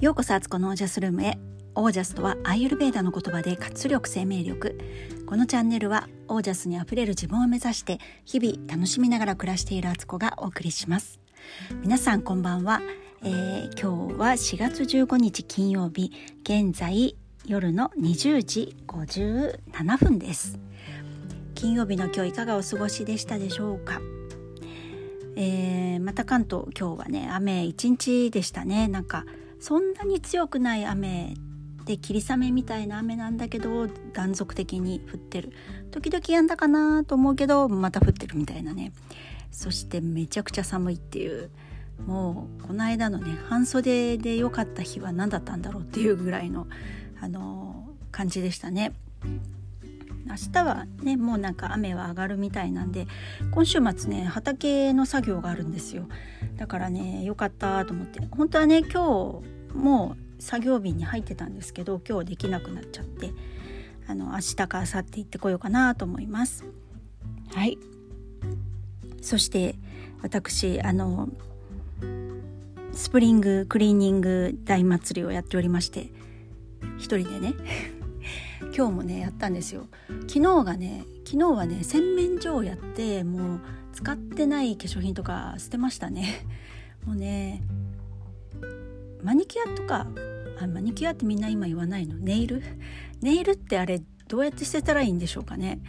ようこそアツコのオージャスルームへ。オージャスとはアイユルベーダの言葉で活力生命力。このチャンネルはオージャスにあふれる自分を目指して日々楽しみながら暮らしているアツコがお送りします。皆さんこんばんは、えー、今日は4月15日金曜日。現在夜の20時57分です。金曜日の今日いかがお過ごしでしたでしょうか。えー、また関東今日はね雨一日でしたね。なんかそんなに強くない雨で霧雨みたいな雨なんだけど断続的に降ってる。時々やんだかなと思うけどまた降ってるみたいなね。そしてめちゃくちゃ寒いっていう。もうこの間のね半袖で良かった日は何だったんだろうっていうぐらいのあの感じでしたね。明日はねもうなんか雨は上がるみたいなんで今週末ね畑の作業があるんですよ。だからねよかったと思って。本当はね今日もう作業日に入ってたんですけど今日できなくなっちゃってあの明日か明後日行ってこようかなと思います。はい。そして私あのスプリングクリーニング大祭りをやっておりまして一人でね今日もねやったんですよ。昨日がね昨日はね洗面所をやってもう使ってない化粧品とか捨てましたね。もうねマニキュアとかあマニキュアってみんな今言わないの？ネイル？ネイルってあれどうやって捨てたらいいんでしょうかね。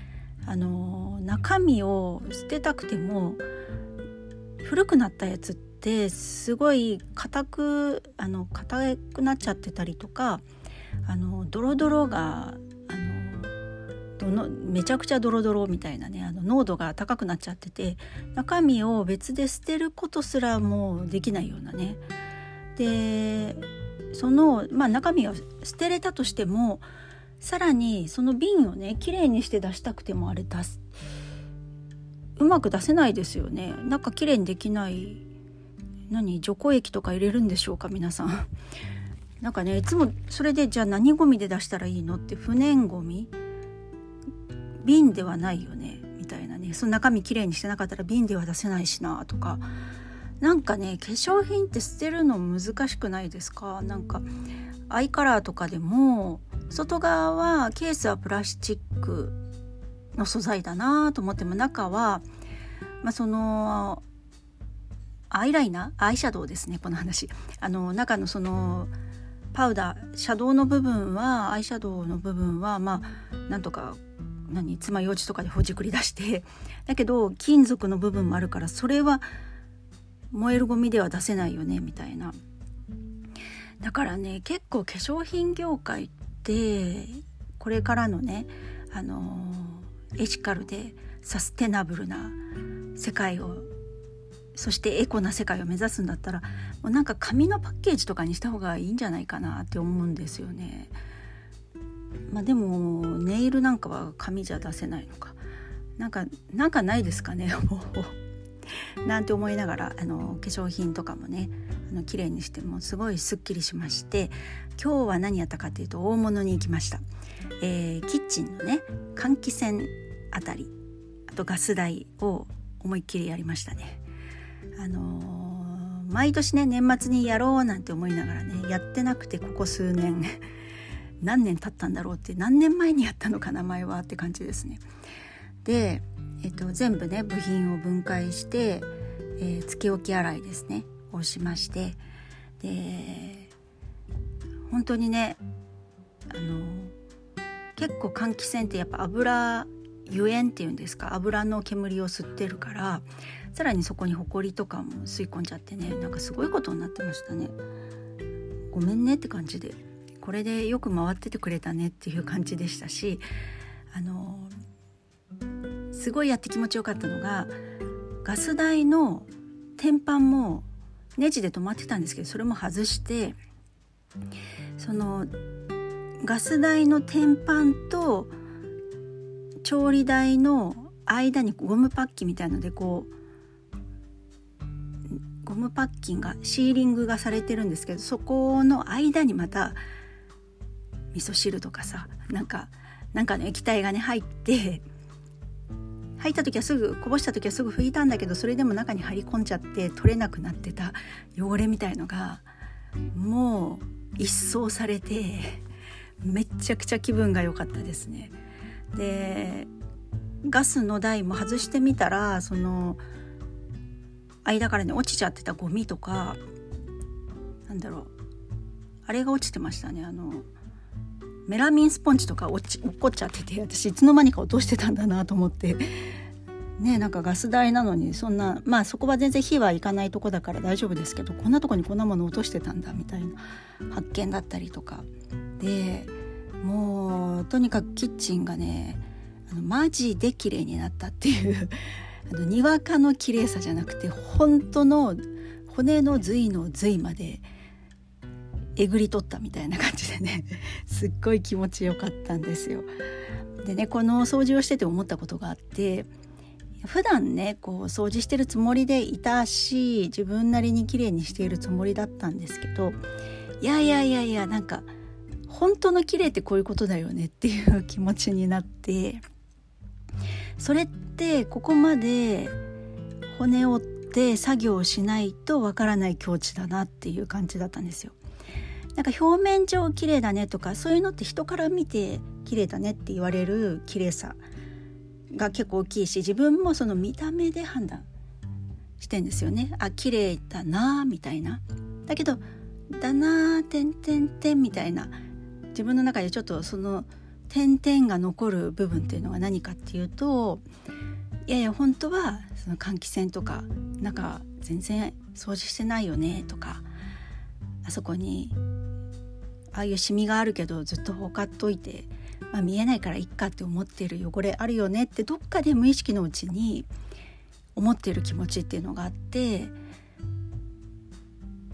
あの中身を捨てたくても古くなったやつってすごい硬くあの硬くなっちゃってたりとかあのドロドロがあのめちゃくちゃドロドロみたいなねあの濃度が高くなっちゃってて中身を別で捨てることすらもうできないようなね。でその、まあ、中身を捨てれたとしてもさらにその瓶をねきれいにして出したくてもあれ出すうまく出せないですよね。なんかきれいにできない何除光液とか入れるんでしょうか皆さん。なんかねいつもそれでじゃあ何ゴミで出したらいいのって不燃ゴミ瓶ではないよねみたいなね。その中身きれいにしてなかったら瓶では出せないしなとか。なんかね化粧品って捨てるの難しくないですか？なんかアイカラーとかでも外側はケースはプラスチックの素材だなと思っても中は、まあ、そのアイライナー？アイシャドウですねこの話。あの中のそのパウダーシャドウの部分はアイシャドウの部分はまあなんとか何爪楊枝とかでほじくり出してだけど金属の部分もあるからそれは燃えるゴミでは出せないよねみたいなだからね結構化粧品業界ってこれからのねあのエシカルでサステナブルな世界をそしてエコな世界を目指すんだったらもうなんか紙のパッケージとかにした方がいいんじゃないかなって思うんですよね。まあ、でもネイルなんかは紙じゃ出せないのか。なんかなんかないですかね なんて思いながらあの化粧品とかもねあの綺麗にしてもすごいすっきりしまして今日は何やったかっていうと大物に行きました、えー、キッチンのね換気扇あたりあとガス台を思いっきりやりましたね。あのー、毎年ね年末にやろうなんて思いながらねやってなくてここ数年。何年経ったんだろうって何年前にやったのか名前はって感じですね。で、えっと、全部ね部品を分解して、えー、つけ置き洗いですね。をしまして。で本当にねあの結構換気扇ってやっぱ油油煙っていうんですか油の煙を吸ってるからさらにそこにほこりとかも吸い込んじゃってねなんかすごいことになってましたね。ごめんねって感じで。これでよく回っててくれたねっていう感じでしたしあのすごいやって気持ちよかったのがガス台の天板もネジで止まってたんですけどそれも外してそのガス台の天板と調理台の間にゴムパッキンみたいのでこうゴムパッキンがシーリングがされてるんですけどそこの間にまた味噌汁とかさなんかなんかの液体がね入って入った時はすぐこぼした時はすぐ拭いたんだけどそれでも中に入り込んじゃって取れなくなってた汚れみたいのがもう一掃されてめっちゃくちゃ気分が良かったですね。でガスの台も外してみたらその間からね落ちちゃってたゴミとかなんだろうあれが落ちてましたねあのメラミンスポンジとか落ち落っこっちゃってて私いつの間にか落としてたんだなと思って。ねなんかガス代なのにそんなまあそこは全然火はいかないとこだから大丈夫ですけどこんなとこにこんなもの落としてたんだみたいな発見だったりとか。でもうとにかくキッチンがねあのマジで綺麗になったっていう あのにわかの綺麗さじゃなくて本当の骨の髄の髄までえぐり取ったみたいな感じでね すっごい気持ちよかったんですよ。でねこの掃除をしてて思ったことがあって普段ねこう掃除してるつもりでいたし自分なりに綺麗にしているつもりだったんですけどいやいやいやいやなんか本当の綺麗ってこういうことだよねっていう気持ちになってそれってここまで骨折って作業をしないとわからない境地だなっていう感じだったんですよ。なんか表面上綺麗だねとかそういうのって人から見て綺麗だねって言われる綺麗さが結構大きいし自分もその見た目で判断してんですよね。あ綺麗だなみたいな。だけどだなてんてんてんみたいな。自分の中でちょっとその点々が残る部分っていうのが何かっていうといやいや本当はその換気扇とかなんか全然掃除してないよねとかあそこにああいうシミがあるけどずっと放っといて、まあ、見えないからいっかって思ってる汚れあるよねってどっかで無意識のうちに思ってる気持ちっていうのがあって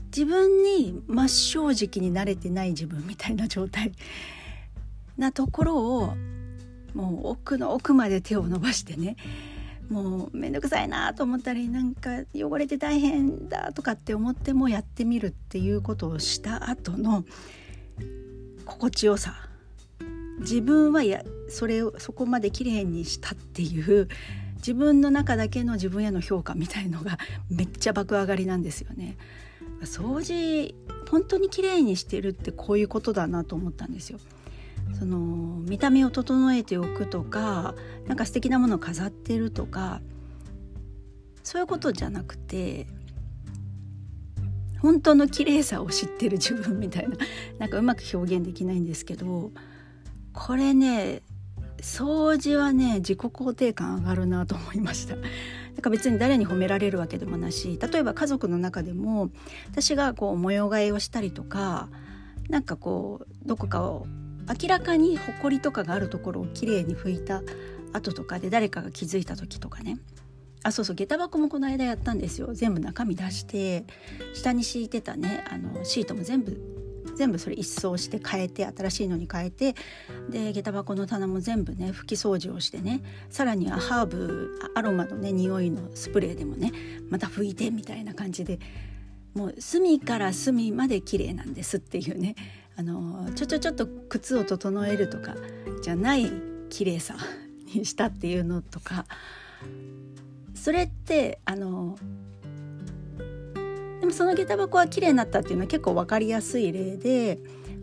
自分に真正直に慣れてない自分みたいな状態 なところをもう奥の奥まで手を伸ばしてねもう面倒くさいなと思ったりなんか汚れて大変だとかって思ってもやってみるっていうことをした後の心地よさ自分はやそれをそこまで綺麗にしたっていう自分の中だけの自分への評価みたいのがめっちゃ爆上がりなんですよね。掃除本当に綺麗にしてるってこういうことだなと思ったんですよ。その見た目を整えておくとかなんか素敵なものを飾ってるとかそういうことじゃなくて本当の綺麗さを知ってる自分みたいな なんかうまく表現できないんですけどこれね掃除はね自己肯定感上がるなと思いました。なんか別に誰に褒められるわけでもなし例えば家族の中でも私がこう模様替えをしたりとかなんかこうどこかを明らかにほこりとかがあるところをきれいに拭いた後とかで誰かが気づいた時とかねあそうそう下駄箱もこの間やったんですよ。全部中身出して下に敷いてたねあのシートも全部全部それ一掃して変えて新しいのに変えてで下駄箱の棚も全部ね拭き掃除をしてねさらにはハーブアロマのね匂いのスプレーでもねまた拭いてみたいな感じでもう隅から隅まで綺麗なんですっていうねあのちょちょちょっと靴を整えるとかじゃない綺麗さにしたっていうのとかそれってあのでもその下駄箱は綺麗になったっていうのは結構分かりやすい例で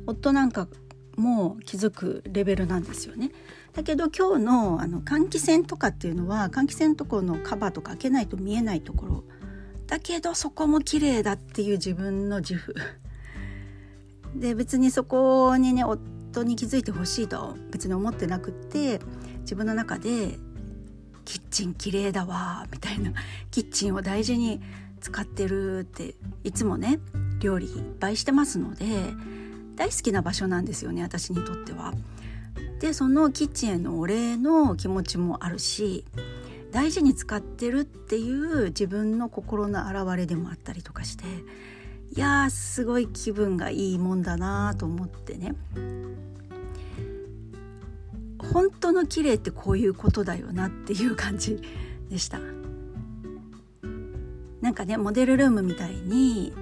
夫なんかも気づくレベルなんですよね。だけど今日のあの換気扇とかっていうのは換気扇のところのカバーとか開けないと見えないところだけどそこも綺麗だっていう自分の自負 で別にそこにね夫に気づいてほしいとは別に思ってなくって自分の中でチン綺麗だわみたいなキッチンを大事に使ってるっていつもね料理いっぱいしてますので大好きな場所なんですよね私にとっては。でそのキッチンへのお礼の気持ちもあるし大事に使ってるっていう自分の心の表れでもあったりとかしていやーすごい気分がいいもんだなと思ってね本当の綺麗ってこういうことだよなっていう感じでした。なんかねモデルルームみたいに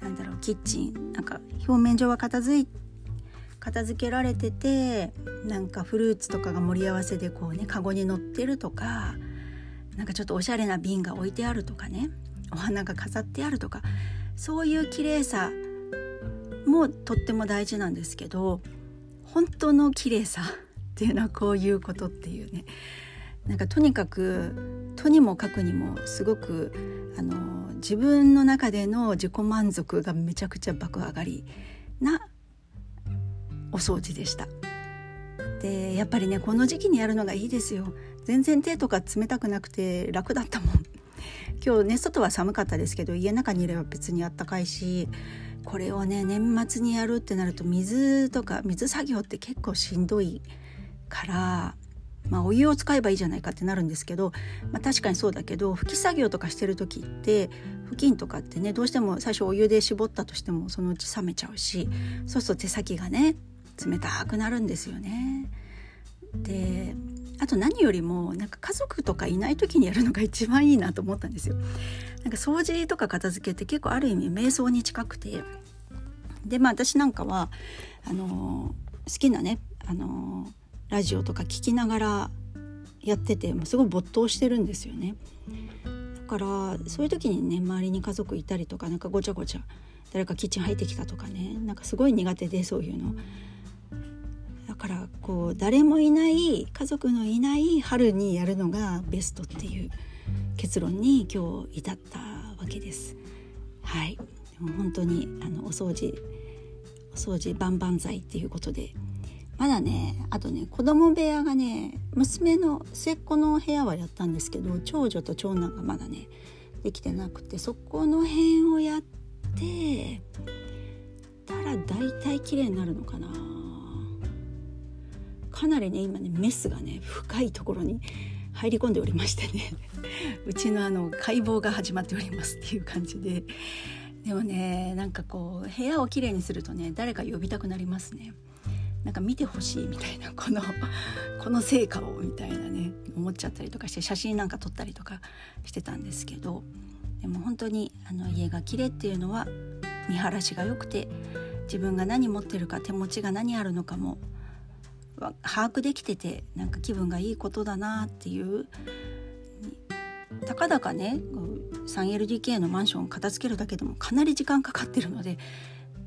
なんだろうキッチンなんか表面上は片付い片付けられててなんかフルーツとかが盛り合わせでこうねカゴに乗ってるとかなんかちょっとおしゃれな瓶が置いてあるとかねお花が飾ってあるとかそういう綺麗さもとっても大事なんですけど本当の綺麗さっていうのはこういうことっていうねなんかとにかくとにもかくにもすごくあの自分の中での自己満足がめちゃくちゃ爆上がりなお掃除でした。でやっぱりねこの時期にやるのがいいですよ。全然手とか冷たくなくて楽だったもん。今日ね外は寒かったですけど家の中にいれば別にあったかいしこれをね年末にやるってなると水とか水作業って結構しんどいからまあ、お湯を使えばいいじゃないかってなるんですけど、まあ、確かにそうだけど拭き作業とかしてる時って布巾とかってねどうしても最初お湯で絞ったとしてもそのうち冷めちゃうしそうすると手先がね冷たくなるんですよね。であと何よりもなんか家族とかいない時にやるのが一番いいなと思ったんですよ。なんか掃除とか片付けって結構ある意味瞑想に近くてでまあ私なんかはあの好きなねあのラジオとか聞きながらやっててもうすごい没頭してるんですよね。だからそういう時にね周りに家族いたりとかなんかごちゃごちゃ誰かキッチン入ってきたとかねなんかすごい苦手でそういうの。だからこう誰もいない家族のいない春にやるのがベストっていう結論に今日至ったわけです。はい、もう本当にあのお掃除お掃除万々歳っていうことでまだねあとね子供部屋がね娘の末っ子の部屋はやったんですけど長女と長男がまだねできてなくてそこの辺をやってたら大体綺麗になるのかなかなりね今ねメスがね深いところに入り込んでおりましてね うちのあの解剖が始まっておりますっていう感じででもねなんかこう部屋をきれいにするとね誰か呼びたくなりますね。なんか見てほしいみたいな このこの成果をみたいなね思っちゃったりとかして写真なんか撮ったりとかしてたんですけどでも本当にあの家が綺麗っていうのは見晴らしが良くて自分が何持ってるか手持ちが何あるのかも把握できててなんか気分がいいことだなっていうたかだかね 3LDK のマンションを片付けるだけでもかなり時間かかってるので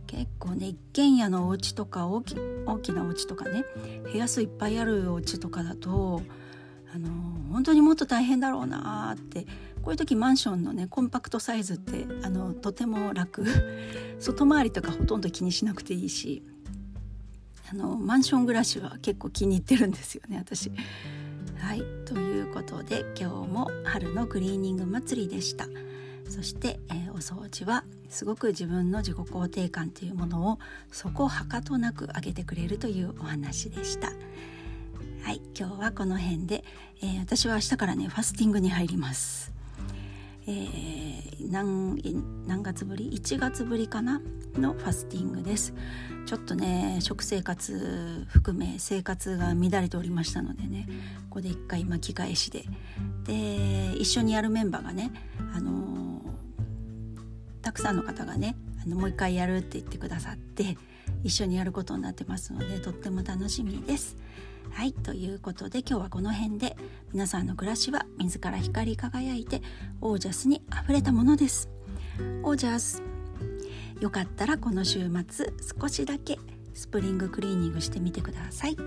結構ね一軒家のお家とか大き大きなお家とかね部屋数いっぱいあるお家とかだとあの本当にもっと大変だろうなってこういう時マンションのねコンパクトサイズってあのとても楽 外回りとかほとんど気にしなくていいしあのマンション暮らしは結構気に入ってるんですよね私。はいということで今日も春のクリーニング祭りでした。そして、えー、お掃除はすごく自分の自己肯定感というものをそこはかとなく上げてくれるというお話でした。はい、今日はこの辺で、えー、私は明日からねファスティングに入ります。えー、何何月ぶり？1月ぶりかな？のファスティングですちょっとね食生活含め生活が乱れておりましたのでねここで一回巻き返しでで一緒にやるメンバーがねあのたくさんの方がねあのもう一回やるって言ってくださって一緒にやることになってますのでとっても楽しみです。はいということで今日はこの辺で皆さんの暮らしは自ら光り輝いてオージャスにあふれたものです。オージャスよかったらこの週末少しだけスプリングクリーニングしてみてください。